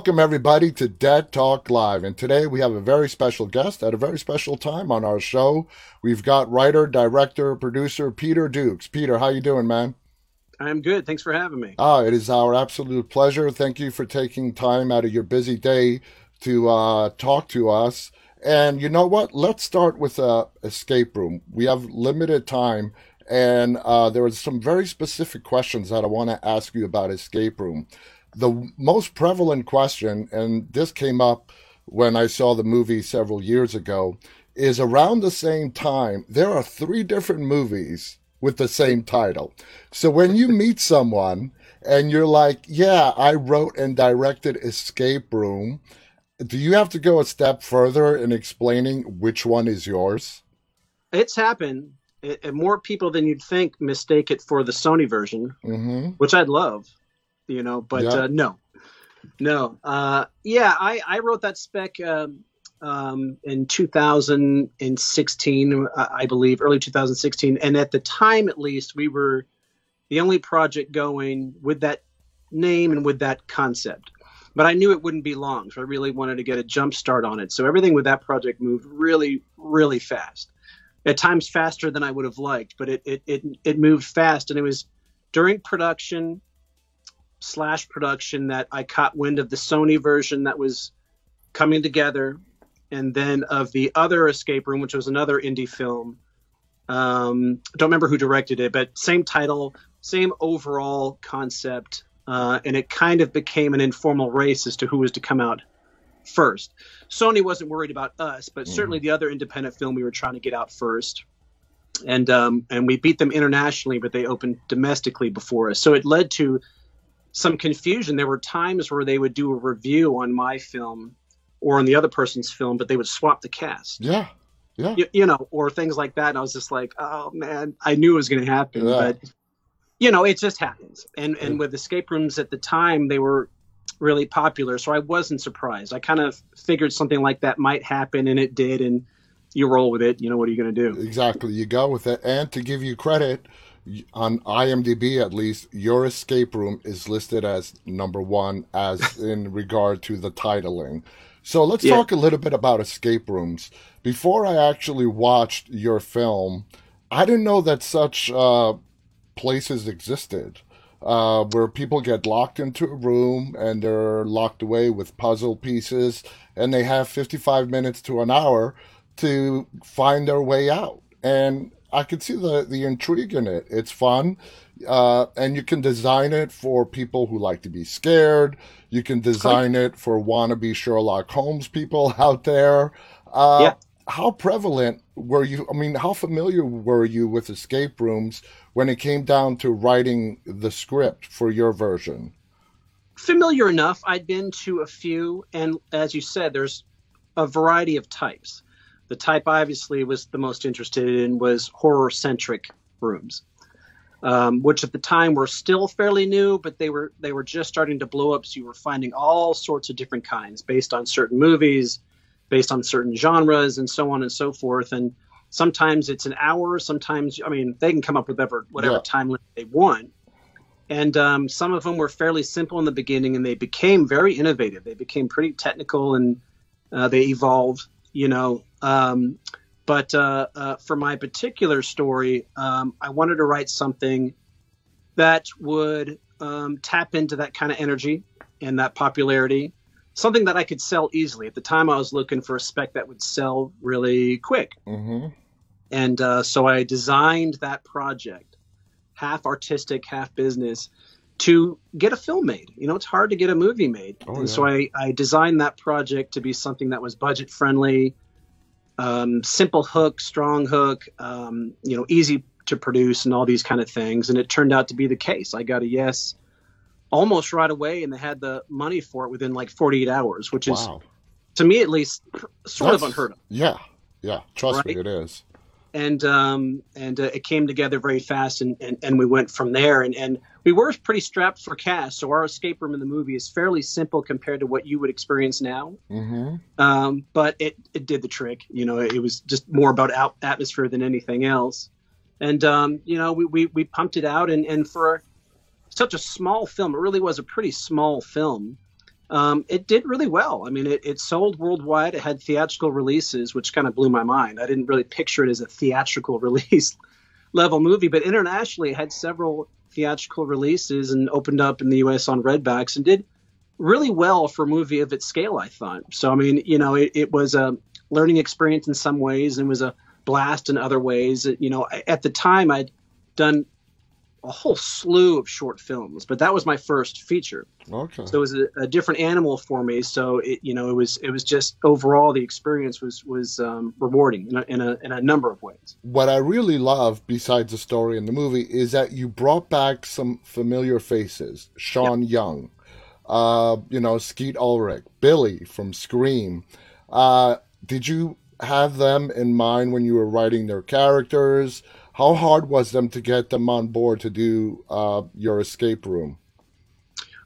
Welcome, everybody, to Dead Talk Live. And today we have a very special guest at a very special time on our show. We've got writer, director, producer Peter Dukes. Peter, how you doing, man? I'm good. Thanks for having me. Ah, it is our absolute pleasure. Thank you for taking time out of your busy day to uh, talk to us. And you know what? Let's start with a escape room. We have limited time, and uh, there are some very specific questions that I want to ask you about escape room the most prevalent question, and this came up when I saw the movie several years ago, is around the same time, there are three different movies with the same title. So when you meet someone and you're like, yeah, I wrote and directed Escape Room, do you have to go a step further in explaining which one is yours? It's happened. It, more people than you'd think mistake it for the Sony version, mm-hmm. which I'd love you know. But yeah. uh, no, no. Uh, yeah, I I wrote that spec. Um, um, in 2016, uh, I believe, early 2016. And at the time, at least, we were the only project going with that name and with that concept. But I knew it wouldn't be long, so I really wanted to get a jump start on it. So everything with that project moved really, really fast. At times faster than I would have liked, but it it it, it moved fast, and it was during production slash production that I caught wind of the Sony version that was coming together, and then of the other Escape Room, which was another indie film. Um, don't remember who directed it, but same title, same overall concept, uh, and it kind of became an informal race as to who was to come out first. Sony wasn't worried about us, but mm-hmm. certainly the other independent film we were trying to get out first. And um, and we beat them internationally, but they opened domestically before us. So it led to some confusion. There were times where they would do a review on my film or on the other person's film, but they would swap the cast. Yeah. Yeah. You, you know, or things like that. And I was just like, oh man, I knew it was going to happen, yeah. but you know, it just happens. And and with escape rooms at the time, they were really popular, so I wasn't surprised. I kind of figured something like that might happen, and it did. And you roll with it. You know, what are you going to do? Exactly. You go with it. And to give you credit, on IMDb at least, your escape room is listed as number one as in regard to the titling. So let's yeah. talk a little bit about escape rooms. Before I actually watched your film, I didn't know that such uh, places existed. Uh, where people get locked into a room and they're locked away with puzzle pieces, and they have 55 minutes to an hour to find their way out. And I can see the the intrigue in it. It's fun, uh, and you can design it for people who like to be scared. You can design it for wannabe Sherlock Holmes people out there. Uh, yeah. How prevalent were you? I mean, how familiar were you with escape rooms when it came down to writing the script for your version? Familiar enough. I'd been to a few, and as you said, there's a variety of types. The type I obviously was the most interested in was horror centric rooms, um, which at the time were still fairly new, but they were they were just starting to blow up. So you were finding all sorts of different kinds based on certain movies, based on certain genres, and so on and so forth. And sometimes it's an hour. Sometimes I mean they can come up with whatever whatever yeah. time limit they want. And um, some of them were fairly simple in the beginning, and they became very innovative. They became pretty technical, and uh, they evolved you know. Um, but uh, uh, for my particular story, um, I wanted to write something that would um, tap into that kind of energy and that popularity, something that I could sell easily. At the time, I was looking for a spec that would sell really quick. Mm-hmm. And uh, so I designed that project, half artistic, half business, to get a film made. You know, it's hard to get a movie made. Oh, and yeah. so I, I designed that project to be something that was budget friendly, um, simple hook, strong hook, um, you know, easy to produce and all these kind of things. And it turned out to be the case. I got a yes almost right away and they had the money for it within like 48 hours, which is, to me at least, sort That's, of unheard of. Yeah. Yeah. Trust right? me, it is and um, and uh, it came together very fast, and, and, and we went from there. And, and we were pretty strapped for cash, so our escape room in the movie is fairly simple compared to what you would experience now. Mm-hmm. Um, but it it did the trick. You know, it was just more about out- atmosphere than anything else. And um, you know, we, we we pumped it out, and and for such a small film, it really was a pretty small film. Um, it did really well. I mean, it, it sold worldwide. It had theatrical releases, which kind of blew my mind. I didn't really picture it as a theatrical release level movie, but internationally, it had several theatrical releases and opened up in the U.S. on Redbox and did really well for a movie of its scale. I thought. So, I mean, you know, it, it was a learning experience in some ways and was a blast in other ways. You know, at the time, I'd done a whole slew of short films, but that was my first feature. Okay. So it was a, a different animal for me. So it, you know, it was it was just overall the experience was was um, rewarding in a, in a in a number of ways. What I really love, besides the story in the movie, is that you brought back some familiar faces. Sean yep. Young, uh, you know, Skeet Ulrich, Billy from Scream. Uh, did you have them in mind when you were writing their characters? How hard was them to get them on board to do uh, your escape room?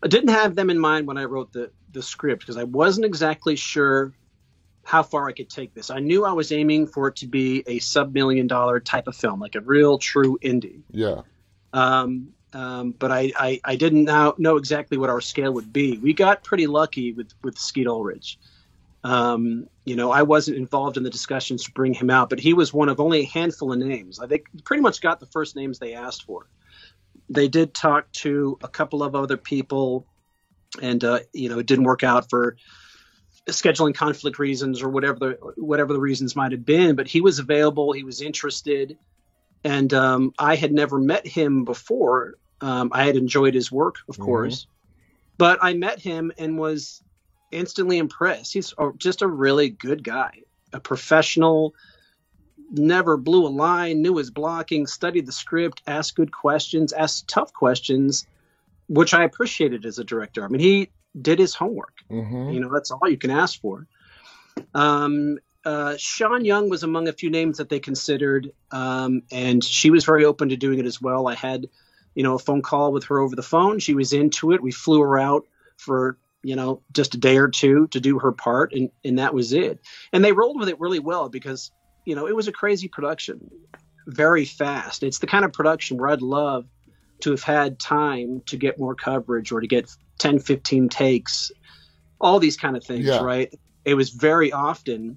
I didn't have them in mind when I wrote the the script because I wasn't exactly sure how far I could take this. I knew I was aiming for it to be a sub million dollar type of film, like a real true indie. Yeah. Um, um, but I, I, I, didn't know, know exactly what our scale would be. We got pretty lucky with with Skeet Ulrich. Um, you know, I wasn't involved in the discussions to bring him out, but he was one of only a handful of names. I think pretty much got the first names they asked for. They did talk to a couple of other people, and uh, you know, it didn't work out for scheduling conflict reasons or whatever the whatever the reasons might have been. But he was available. He was interested, and um, I had never met him before. Um, I had enjoyed his work, of mm-hmm. course, but I met him and was instantly impressed. He's just a really good guy, a professional, never blew a line, knew his blocking, studied the script, asked good questions, asked tough questions, which I appreciated as a director. I mean, he did his homework. Mm-hmm. You know, that's all you can ask for. Um, uh, Sean Young was among a few names that they considered, um, and she was very open to doing it as well. I had, you know, a phone call with her over the phone. She was into it. We flew her out for you know, just a day or two to do her part, and and that was it. And they rolled with it really well because you know it was a crazy production, very fast. It's the kind of production where I'd love to have had time to get more coverage or to get 10, 15 takes, all these kind of things, yeah. right? It was very often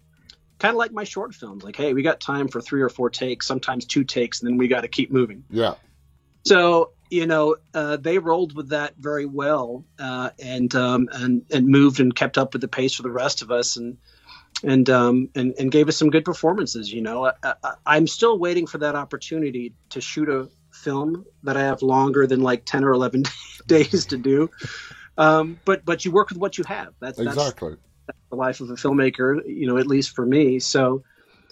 kind of like my short films like hey we got time for three or four takes sometimes two takes and then we got to keep moving yeah so you know, uh, they rolled with that very well uh, and um, and and moved and kept up with the pace for the rest of us and and um, and, and gave us some good performances. You know, I, am still waiting for that opportunity to shoot a film that I have longer than like ten or eleven days to do. Um, but but you work with what you have. That's exactly that's, that's the life of a filmmaker. You know, at least for me. So.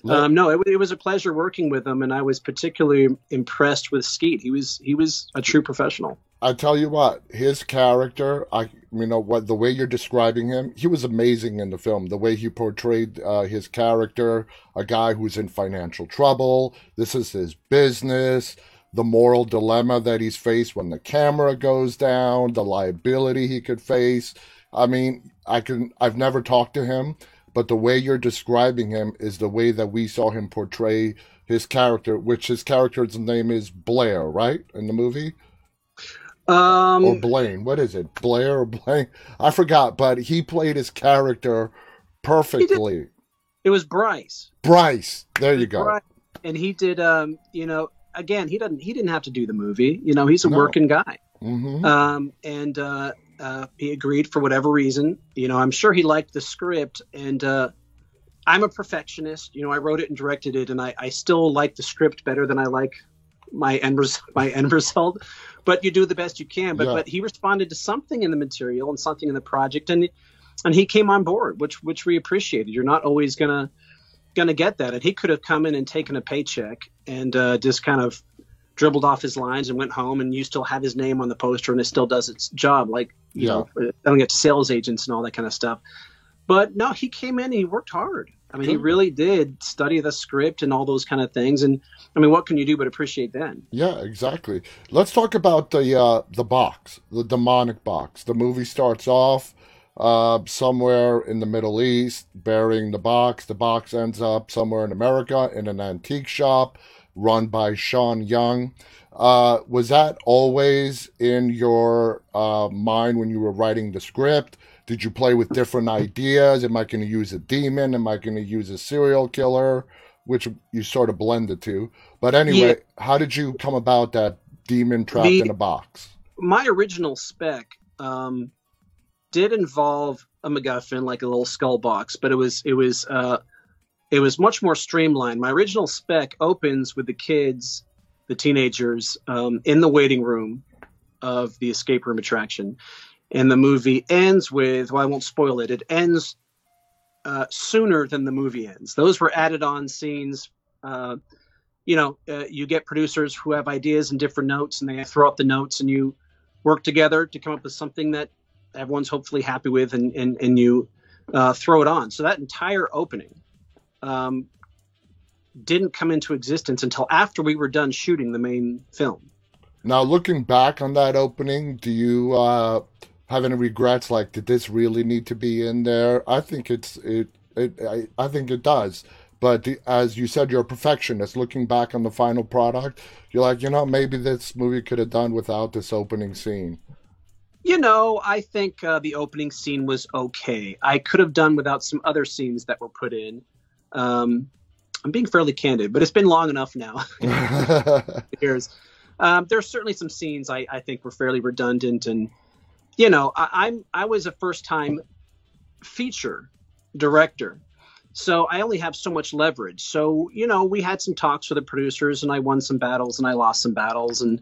Um, no, it, it, was a pleasure working with him, and I was particularly impressed with Skeet. He was he was a true professional. I tell you what, his character, I you know what the way you're describing him, he was amazing in the film. The way he portrayed uh, his character, a guy who's in financial trouble. This is his business. The moral dilemma that he's faced when the camera goes down, the liability he could face. I mean, I can. I've never talked to him, but the way you're describing him is the way that we saw him portray his character, which his character's name is Blair, right, in the movie? Um, or Blaine. What is it? Blair or Blaine? I forgot, but he played his character perfectly. It was Bryce. Bryce. There you go. Bryce. And he did um, you know, again, he doesn't he didn't have to do the movie. You know, he's a no. working guy. Mm-hmm. Um, and uh, uh, he agreed for whatever reason. You know, I'm sure he liked the script, and uh, I'm a perfectionist. You know, I wrote it and directed it, and I, I still like the script better than I like my end res- my end result. But you do the best you can. But yeah. but he responded to something in the material and something in the project, and and he came on board, which which we appreciated. You're not always gonna gonna get that, and he could have come in and taken a paycheck and uh, just kind of dribbled off his lines and went home and you still have his name on the poster and it still does its job like you yeah. know I don't get to sales agents and all that kind of stuff. But no he came in and he worked hard. I mean he really did study the script and all those kind of things and i mean what can you do but appreciate that yeah exactly. Let's talk about the uh the box the demonic box. The movie starts off uh, somewhere in the Middle East, burying the box. The box ends up somewhere in America in an antique shop run by Sean Young. Uh, was that always in your uh, mind when you were writing the script? Did you play with different ideas? Am I going to use a demon? Am I going to use a serial killer? Which you sort of blended two. But anyway, yeah. how did you come about that demon trapped the, in a box? My original spec um, did involve a MacGuffin, like a little skull box, but it was it was uh, it was much more streamlined. My original spec opens with the kids, the teenagers, um, in the waiting room of the escape room attraction, and the movie ends with well, I won't spoil it. It ends uh, sooner than the movie ends. Those were added on scenes. Uh, you know, uh, you get producers who have ideas and different notes, and they throw out the notes, and you work together to come up with something that everyone's hopefully happy with, and and, and you uh, throw it on. So that entire opening um, didn't come into existence until after we were done shooting the main film. Now, looking back on that opening, do you uh, have any regrets? Like, did this really need to be in there? I think it's it. it I, I think it does. But the, as you said, you're a perfectionist. Looking back on the final product, you're like, you know, maybe this movie could have done without this opening scene. You know, I think uh, the opening scene was okay. I could have done without some other scenes that were put in. Um, I'm being fairly candid, but it's been long enough now. Years. Um, there's certainly some scenes I, I, think were fairly redundant, and you know, I, am I was a first time feature director, so I only have so much leverage. So you know, we had some talks with the producers, and I won some battles, and I lost some battles, and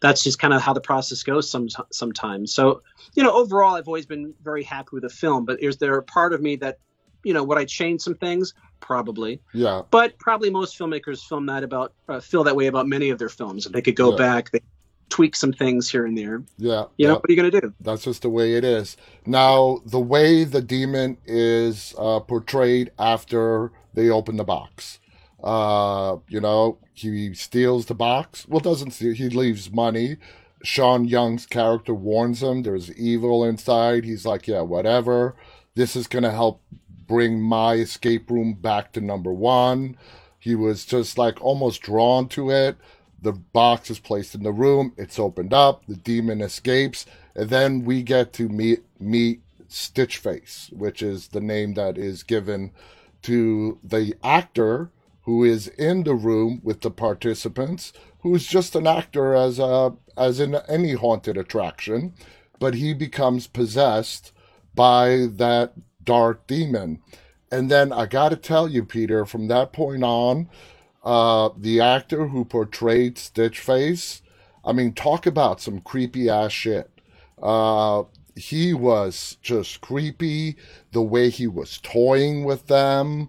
that's just kind of how the process goes some, sometimes. So, you know, overall, I've always been very happy with the film. But is there a part of me that, you know, would I change some things? Probably. Yeah. But probably most filmmakers film that about uh, feel that way about many of their films. If they could go yeah. back, they tweak some things here and there. Yeah. You know, what are you going to do? That's just the way it is. Now, the way the demon is uh, portrayed after they open the box. Uh, you know, he steals the box. Well, doesn't steal, he leaves money. Sean Young's character warns him there's evil inside. He's like, yeah, whatever. This is going to help bring my escape room back to number one. He was just like almost drawn to it. The box is placed in the room. It's opened up. The demon escapes. And then we get to meet, meet Stitch Face, which is the name that is given to the actor who is in the room with the participants, who's just an actor as a as in any haunted attraction, but he becomes possessed by that dark demon. And then I got to tell you, Peter, from that point on, uh, the actor who portrayed Stitch Face, I mean, talk about some creepy ass shit. Uh, he was just creepy. The way he was toying with them,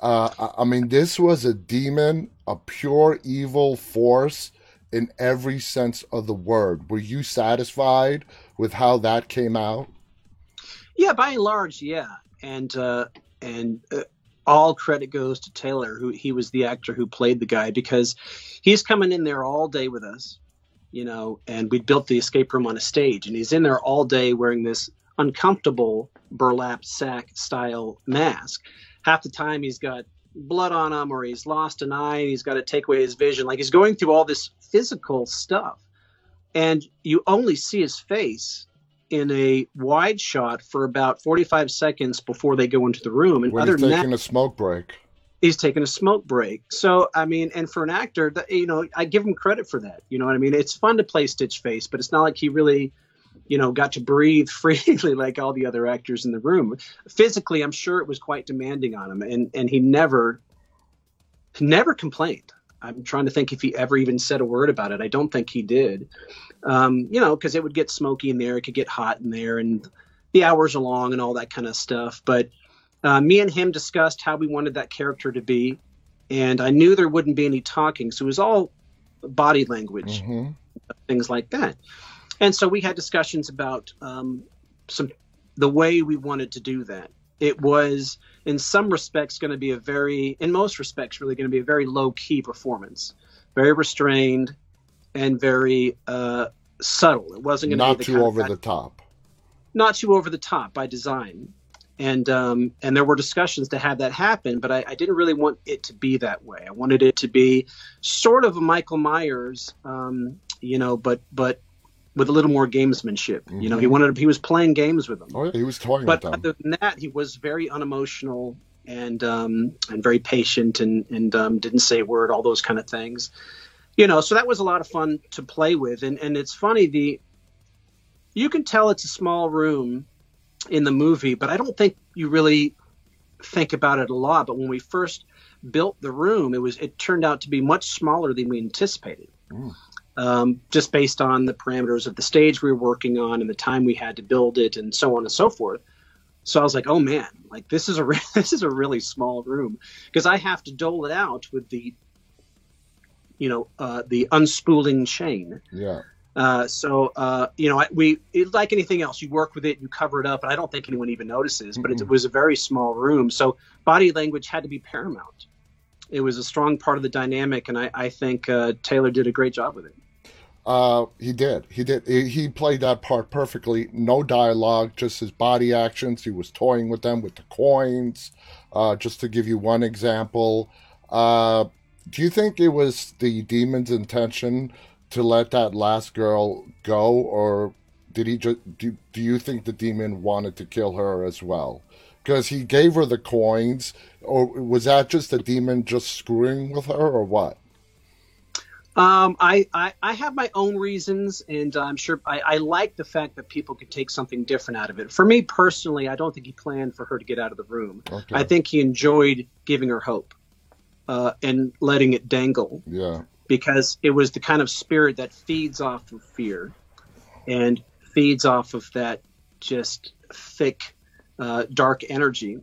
uh, I mean, this was a demon, a pure evil force in every sense of the word. Were you satisfied with how that came out? Yeah, by and large, yeah. And uh, and uh, all credit goes to Taylor, who he was the actor who played the guy because he's coming in there all day with us, you know. And we built the escape room on a stage, and he's in there all day wearing this uncomfortable burlap sack style mask half the time he's got blood on him or he's lost an eye and he's got to take away his vision like he's going through all this physical stuff and you only see his face in a wide shot for about 45 seconds before they go into the room. And when other he's taking that, a smoke break. he's taking a smoke break. So i mean and for an actor that you know i give him credit for that. You know what i mean? It's fun to play stitch face but it's not like he really you know, got to breathe freely like all the other actors in the room. Physically, I'm sure it was quite demanding on him, and and he never never complained. I'm trying to think if he ever even said a word about it. I don't think he did. Um, you know, because it would get smoky in there, it could get hot in there, and the hours are long and all that kind of stuff. But uh, me and him discussed how we wanted that character to be, and I knew there wouldn't be any talking, so it was all body language, mm-hmm. things like that and so we had discussions about um, some the way we wanted to do that. It was in some respects going to be a very, in most respects, really going to be a very low key performance, very restrained and very uh, subtle. It wasn't going to be too over the top. Not too over the top by design, and um, and there were discussions to have that happen, but I, I, didn't really want it to be that way. I wanted it to be sort of a Michael Myers, um, you know, but but with a little more gamesmanship. Mm-hmm. You know, he wanted he was playing games with them. Oh yeah, he was toying but with them. other than that, he was very unemotional and um, and very patient and and um, didn't say a word, all those kind of things. You know, so that was a lot of fun to play with, and and it's funny the you can tell it's a small room in the movie, but I don't think you really think about it a lot. But when we first built the room, it was it turned out to be much smaller than we anticipated. Mm. Um, just based on the parameters of the stage we were working on and the time we had to build it and so on and so forth. So I was like, oh man, like this is a re- this is a really small room because I have to dole it out with the, you know, uh, the unspooling chain. Yeah. Uh, so uh, you know, we it, like anything else, you work with it, you cover it up, and I don't think anyone even notices. But mm-hmm. it, was a very small room, so body language had to be paramount. It was a strong part of the dynamic, and I, I think uh, Taylor did a great job with it. Uh, he did. He did. He played that part perfectly. No dialogue, just his body actions. He was toying with them with the coins. Uh, just to give you one example, uh, do you think it was the demon's intention to let that last girl go, or did he just do? Do you think the demon wanted to kill her as well? Because he gave her the coins, or was that just the demon just screwing with her, or what? Um, I, I, I have my own reasons, and I'm sure I, I like the fact that people could take something different out of it. For me personally, I don't think he planned for her to get out of the room. Okay. I think he enjoyed giving her hope uh, and letting it dangle. Yeah because it was the kind of spirit that feeds off of fear and feeds off of that just thick, uh, dark energy.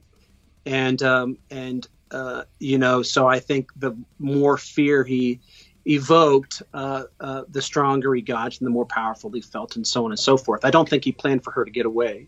And, um, and, uh, you know, so I think the more fear he evoked, uh, uh, the stronger he got and the more powerful he felt, and so on and so forth. I don't think he planned for her to get away.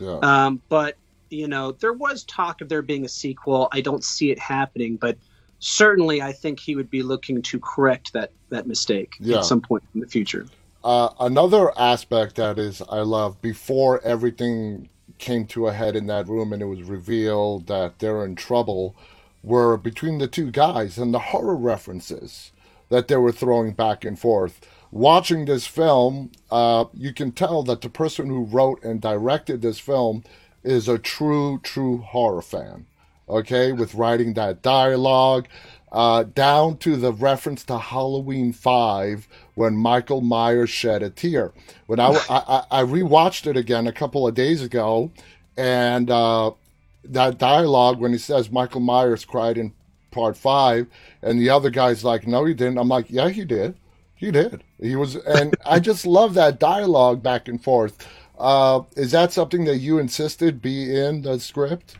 Yeah. Um, but, you know, there was talk of there being a sequel. I don't see it happening, but certainly I think he would be looking to correct that that mistake yeah. at some point in the future. Uh, another aspect that is I love before everything came to a head in that room and it was revealed that they're in trouble were between the two guys and the horror references that they were throwing back and forth. Watching this film, uh, you can tell that the person who wrote and directed this film is a true, true horror fan okay, with writing that dialogue, uh, down to the reference to Halloween 5 when Michael Myers shed a tear. When I, I, I rewatched it again a couple of days ago, and uh, that dialogue when he says Michael Myers cried in part 5, and the other guy's like, no, he didn't. I'm like, yeah, he did. He did. He was, and I just love that dialogue back and forth. Uh, is that something that you insisted be in the script?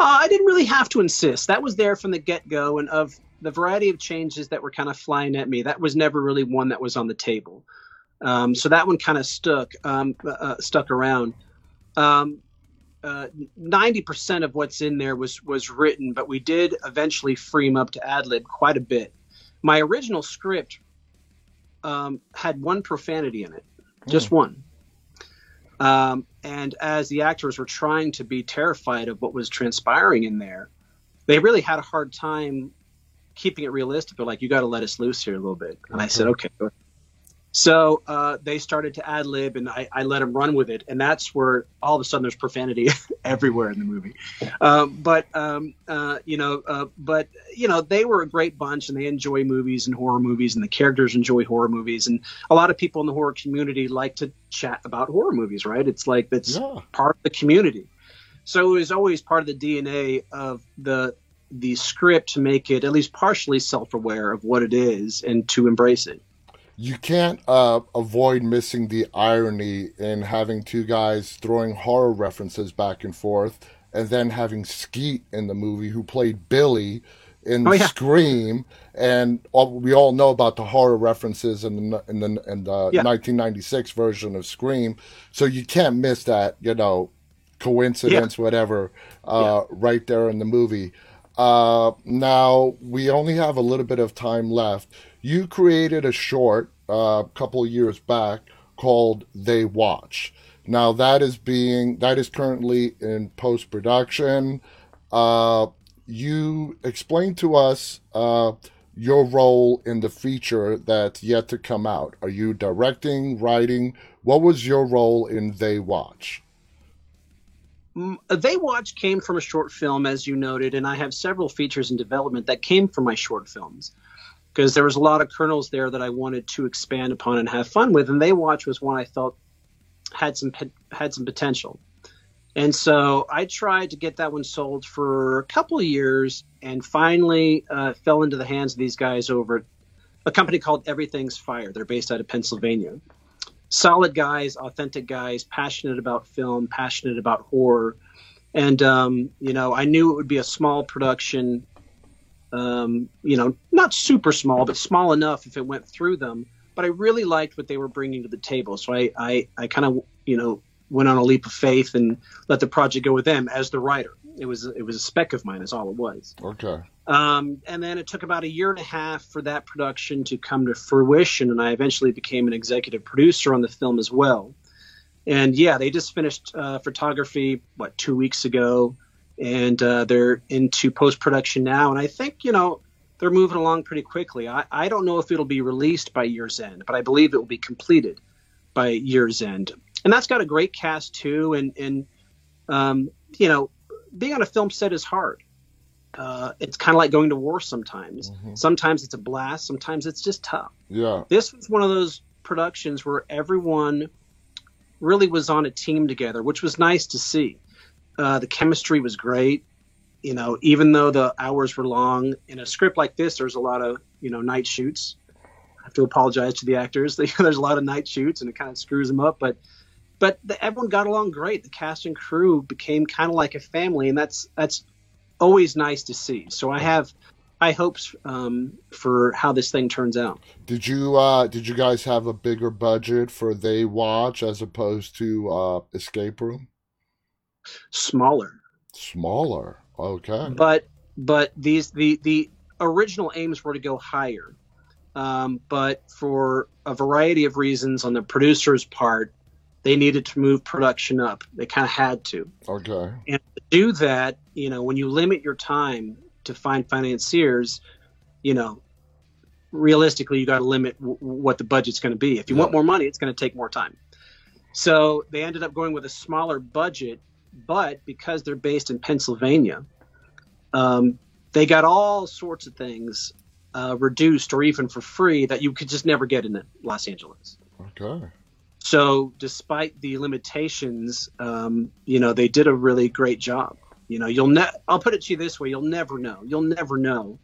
Uh, I didn't really have to insist. That was there from the get go, and of the variety of changes that were kind of flying at me, that was never really one that was on the table. Um, so that one kind of stuck um, uh, uh, stuck around. Um, uh, ninety percent of what's in there was was written, but we did eventually free him up to ad lib quite a bit. My original script um, had one profanity in it, just mm. one. Um, and as the actors were trying to be terrified of what was transpiring in there, they really had a hard time keeping it realistic. They're like, "You got to let us loose here a little bit." And I said, "Okay." So uh, they started to ad lib, and I, I, let them run with it, and that's where all of a sudden there's profanity everywhere in the movie. Um, but um, uh, you know, uh, but you know, they were a great bunch, and they enjoy movies and horror movies, and the characters enjoy horror movies, and a lot of people in the horror community like to chat about horror movies, right? It's like that's yeah. part of the community. So it was always part of the DNA of the the script to make it at least partially self-aware of what it is and to embrace it you can't uh, avoid missing the irony in having two guys throwing horror references back and forth, and then having Skeet in the movie who played Billy in oh, yeah. Scream, and all, we all know about the horror references in the in the, in the yeah. 1996 version of Scream, so you can't miss that you know coincidence, yeah. whatever, uh, right there in the movie. Uh, now we only have a little bit of time left you created a short uh, a couple years back called They Watch. Now that is being that is currently in post production. Uh, you explained to us uh, your role in the feature that's yet to come out? Are you directing, writing? What was your role in They Watch? Mm, they Watch came from a short film, as you noted, and I have several features in development that came from my short films because there was a lot of kernels there that I wanted to expand upon and have fun with. And They Watch was one I felt had some had some potential. And so I tried to get that one sold for a couple years and finally uh, fell into the hands of these guys over a company called Everything's Fire. They're based out of Pennsylvania. Solid guys, authentic guys, passionate about film, passionate about horror. And, um, you know, I knew it would be a small production, um, you know, not super small, but small enough if it went through them. But I really liked what they were bringing to the table. So I, I, I kind of, you know, went on a leap of faith and let the project go with them as the writer. It was it was a spec of mine, is all it was. Okay. Um, and then it took about a year and a half for that production to come to fruition, and I eventually became an executive producer on the film as well. And yeah, they just finished uh, photography what two weeks ago, and uh, they're into post production now. And I think you know they're moving along pretty quickly. I, I don't know if it'll be released by year's end, but I believe it will be completed by year's end and that's got a great cast too. And and um, you know, being on a film set is hard. Uh, it's kind of like going to war sometimes. Mm-hmm. Sometimes it's a blast. Sometimes it's just tough. Yeah. This was one of those productions where everyone really was on a team together, which was nice to see. Uh, the chemistry was great. You know, even though the hours were long, in a script like this, there's a lot of you know night shoots. I have to apologize to the actors. there's a lot of night shoots, and it kind of screws them up. But but the, everyone got along great. The cast and crew became kind of like a family, and that's that's always nice to see. So I have high hopes um, for how this thing turns out. Did you uh, did you guys have a bigger budget for They Watch as opposed to uh, Escape Room? Smaller. Smaller. Okay. But but these the the original aims were to go higher. Um, but for a variety of reasons on the producer's part, they needed to move production up. They kind of had to. Okay. And to do that, you know, when you limit your time to find financiers, you know, realistically, you got to limit w- what the budget's going to be. If you yeah. want more money, it's going to take more time. So they ended up going with a smaller budget, but because they're based in Pennsylvania, um, they got all sorts of things uh, reduced or even for free that you could just never get in Los Angeles. Okay. So, despite the limitations, um, you know, they did a really great job. You know, you'll ne- I'll put it to you this way: you'll never know. You'll never know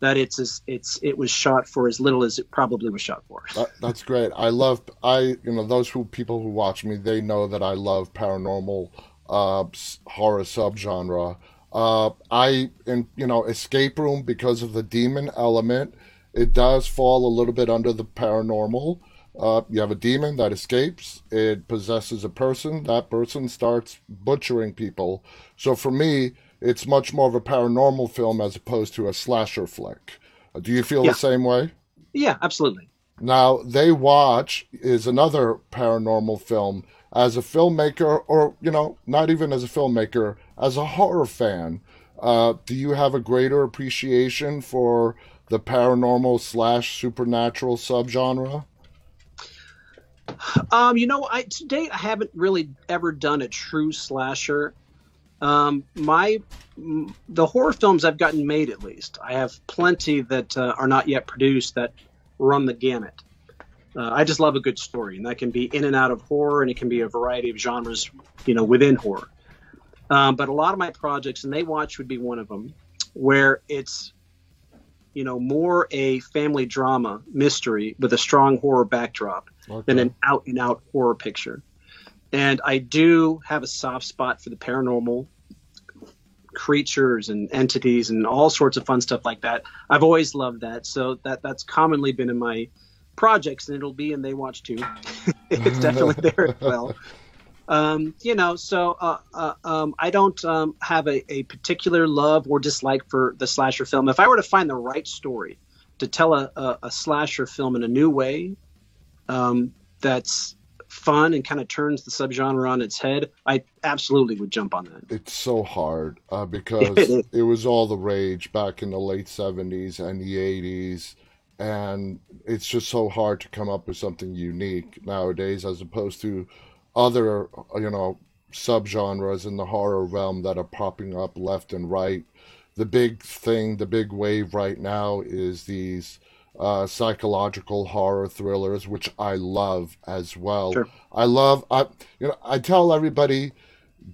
that it's as it's it was shot for as little as it probably was shot for. That, that's great. I love I you know those who people who watch me they know that I love paranormal uh, horror subgenre. Uh, I in you know escape room because of the demon element. It does fall a little bit under the paranormal. Uh, you have a demon that escapes. It possesses a person. That person starts butchering people. So for me, it's much more of a paranormal film as opposed to a slasher flick. Uh, do you feel yeah. the same way? Yeah, absolutely. Now, They Watch is another paranormal film. As a filmmaker, or, you know, not even as a filmmaker, as a horror fan, uh, do you have a greater appreciation for the paranormal slash supernatural subgenre? Um, you know, I to date I haven't really ever done a true slasher. Um, my the horror films I've gotten made at least I have plenty that uh, are not yet produced that run the gamut. Uh, I just love a good story, and that can be in and out of horror, and it can be a variety of genres, you know, within horror. Um, but a lot of my projects, and they watch would be one of them, where it's you know more a family drama mystery with a strong horror backdrop okay. than an out and out horror picture. And I do have a soft spot for the paranormal creatures and entities and all sorts of fun stuff like that. I've always loved that. So that that's commonly been in my projects and it'll be in They Watch too. it's definitely there as well. Um, you know, so uh, uh, um, I don't um, have a, a, particular love or dislike for the slasher film. If I were to find the right story to tell a, a, a slasher film in a new way, um, that's fun and kind of turns the subgenre on its head, I absolutely would jump on that. It's so hard uh, because it was all the rage back in the late 70s and the 80s. And it's just so hard to come up with something unique nowadays as opposed to other, you know, subgenres in the horror realm that are popping up left and right. The big thing, the big wave right now is these uh, psychological horror thrillers, which I love as well. Sure. I love, I you know, I tell everybody,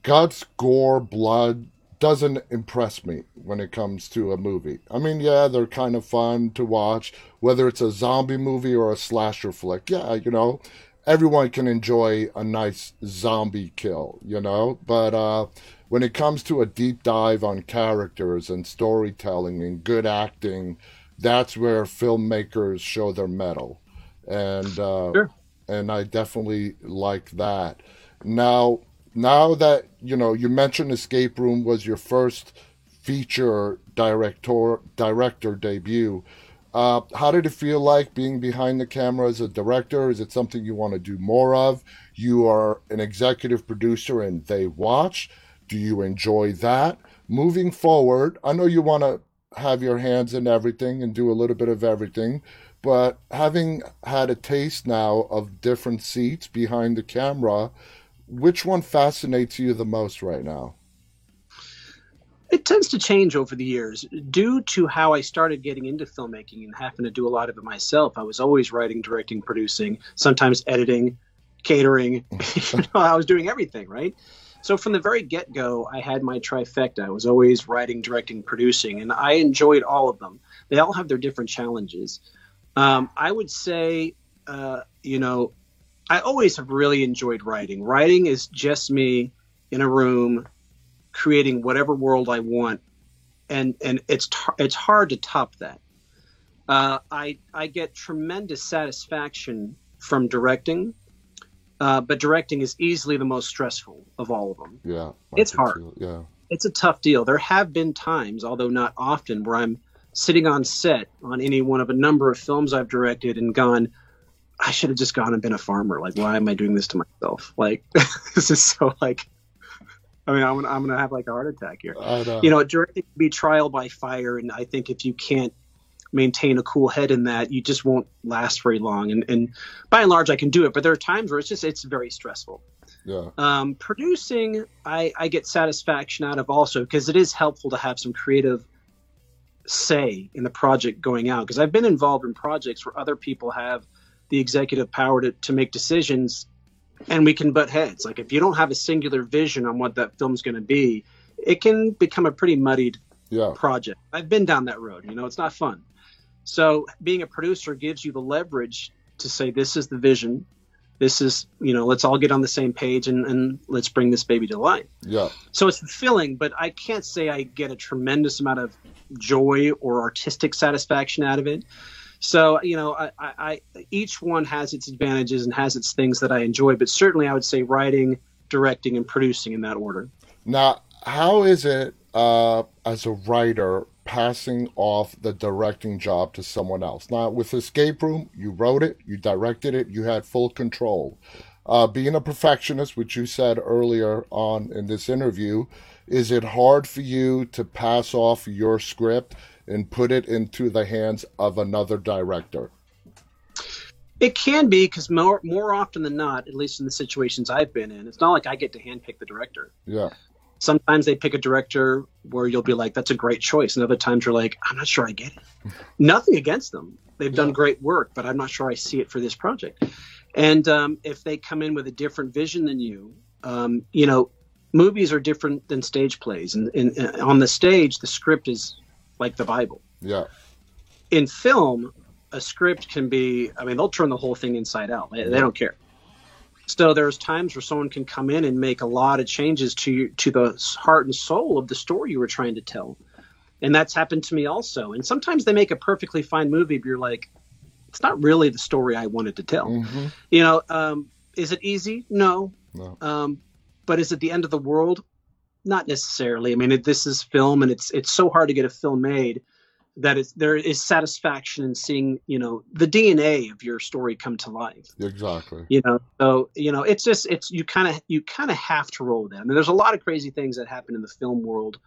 guts, gore, blood doesn't impress me when it comes to a movie. I mean, yeah, they're kind of fun to watch, whether it's a zombie movie or a slasher flick. Yeah, you know, everyone can enjoy a nice zombie kill, you know, but uh, when it comes to a deep dive on characters and storytelling and good acting that's where filmmakers show their mettle, and uh, sure. and I definitely like that. Now, now that you know, you mentioned Escape Room was your first feature director director debut. Uh, how did it feel like being behind the camera as a director? Is it something you want to do more of? You are an executive producer and they watch. Do you enjoy that? Moving forward, I know you want to have your hands in everything and do a little bit of everything. But having had a taste now of different seats behind the camera, which one fascinates you the most right now? It tends to change over the years. Due to how I started getting into filmmaking and having to do a lot of it myself, I was always writing, directing, producing, sometimes editing, catering. you know, I was doing everything, right? So from the very get go, I had my trifecta. I was always writing, directing, producing, and I enjoyed all of them. They all have their different challenges. Um, I would say, uh, you know, I always have really enjoyed writing. Writing is just me in a room creating whatever world I want, and and it's t- it's hard to top that. Uh, I I get tremendous satisfaction from directing uh, but directing is easily the most stressful of all of them. Yeah, it's hard. Too. Yeah, it's a tough deal. There have been times, although not often, where I'm sitting on set on any one of a number of films I've directed and gone, I should have just gone and been a farmer. Like, why am I doing this to myself? Like, this is so like. I mean, I'm gonna, I'm gonna have like a heart attack here. You know, directing can be trial by fire, and I think if you can't maintain a cool head in that, you just won't last very long. And, and by and large, I can do it, but there are times where it's just it's very stressful. Yeah. Um, producing, I, I get satisfaction out of also because it is helpful to have some creative say in the project going out. Because I've been involved in projects where other people have the executive power to, to make decisions and we can butt heads. Like if you don't have a singular vision on what that film's going to be, it can become a pretty muddied yeah. project. I've been down that road. You know, it's not fun. So being a producer gives you the leverage to say, this is the vision. This is, you know, let's all get on the same page and, and let's bring this baby to life. Yeah. So it's fulfilling, but I can't say I get a tremendous amount of joy or artistic satisfaction out of it. So, you know, I, I, each one has its advantages and has its things that I enjoy, but certainly I would say writing, directing, and producing in that order. Now, how is it uh, as a writer passing off the directing job to someone else. Now, with Escape Room, you wrote it, you directed it, you had full control. Uh, being a perfectionist, which you said earlier on in this interview, is it hard for you to pass off your script and put it into the hands of another director? It can be because more more often than not, at least in the situations I've been in, it's not like I get to handpick the director. Yeah sometimes they pick a director where you'll be like, that's a great choice. And other times you're like, I'm not sure I get it. Nothing against them. They've yeah. done great work, but I'm not sure I see it for this project. And um, if they come in with a different vision than you, um, you know, movies are different than stage plays. And, and, and on the stage, the script is like the Bible. Yeah. In film, a script can be, I mean, they'll turn the whole thing inside out. They, they don't care. So there's times where someone can come in and make a lot of changes to to the heart and soul of the story you were trying to tell, and that's happened to me also. And sometimes they make a perfectly fine movie, but you're like, it's not really the story I wanted to tell. Mm-hmm. You know, um, is it easy? No. no. Um, but is it the end of the world? Not necessarily. I mean, it, this is film, and it's it's so hard to get a film made that is there is satisfaction in seeing you know the DNA of your story come to life. Exactly. You know, so you know it's just it's you kind of you kind of have to roll with it. I mean, there's a lot of crazy things that happen in the film world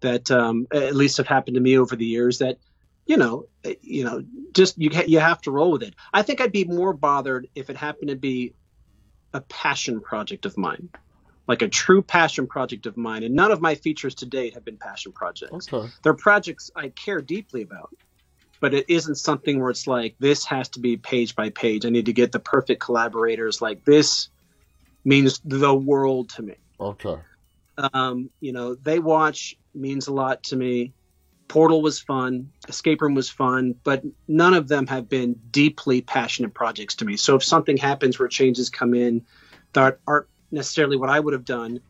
that um, at least have happened to me over the years that you know you know just you you have to roll with it. I think I'd be more bothered if it happened to be a passion project of mine like a true passion project of mine. And none of my features to date have been passion projects. Okay. They're projects I care deeply about, but it isn't something where it's like, this has to be page by page. I need to get the perfect collaborators. Like, this means the world to me. Okay. Um, you know, they watch means a lot to me. Portal was fun, Escape Room was fun, but none of them have been deeply passionate projects to me. So if something happens where changes come in that aren't necessarily what I would have done,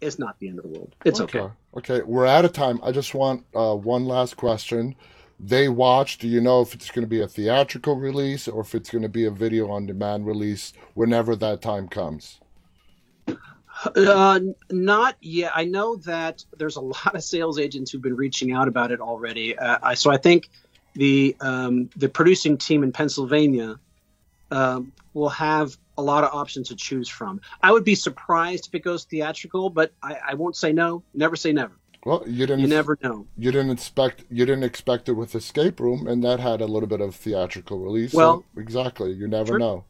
it's not the end of the world. It's okay. Okay. Okay. We're out of time. I just want uh, one last question. They watch. Do you know if it's going to be a theatrical release or if it's going to be a video on demand release whenever that time comes? Uh, not yet. I know that there's a lot of sales agents who've been reaching out about it already. Uh, I, so I think the um, the producing team in Pennsylvania um, will have a lot of options to choose from. I would be surprised if it goes theatrical, but I, I won't say no. Never say never. Well, you didn't. You never know. You didn't expect. You didn't expect it with Escape Room, and that had a little bit of theatrical release. Well, so exactly. You never True. know.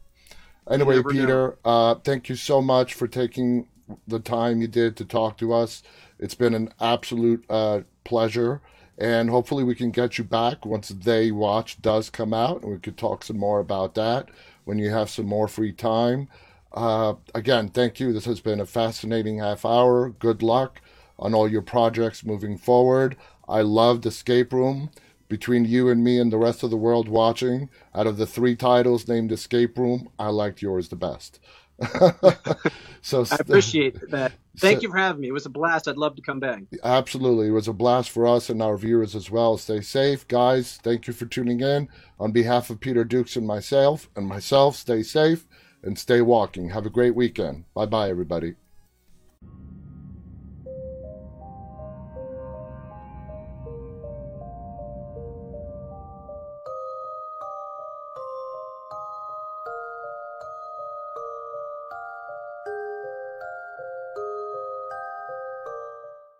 Anyway, never Peter, uh, thank you so much for taking the time you did to talk to us. It's been an absolute uh, pleasure, and hopefully we can get you back once They Watch does come out, and we could talk some more about that when you have some more free time. Uh, again, thank you. This has been a fascinating half hour. Good luck on all your projects moving forward. I loved Escape Room. Between you and me and the rest of the world watching, out of the three titles named Escape Room, I liked yours the best. so I appreciate that. Thank So- you for having me. It was a blast. I'd love to come back. Absolutely. It was a blast for us and our viewers as well. Stay safe, guys. Thank you for tuning in. On behalf of Peter Dukes and myself and myself, stay safe and stay walking. Have a great weekend. Bye bye, everybody.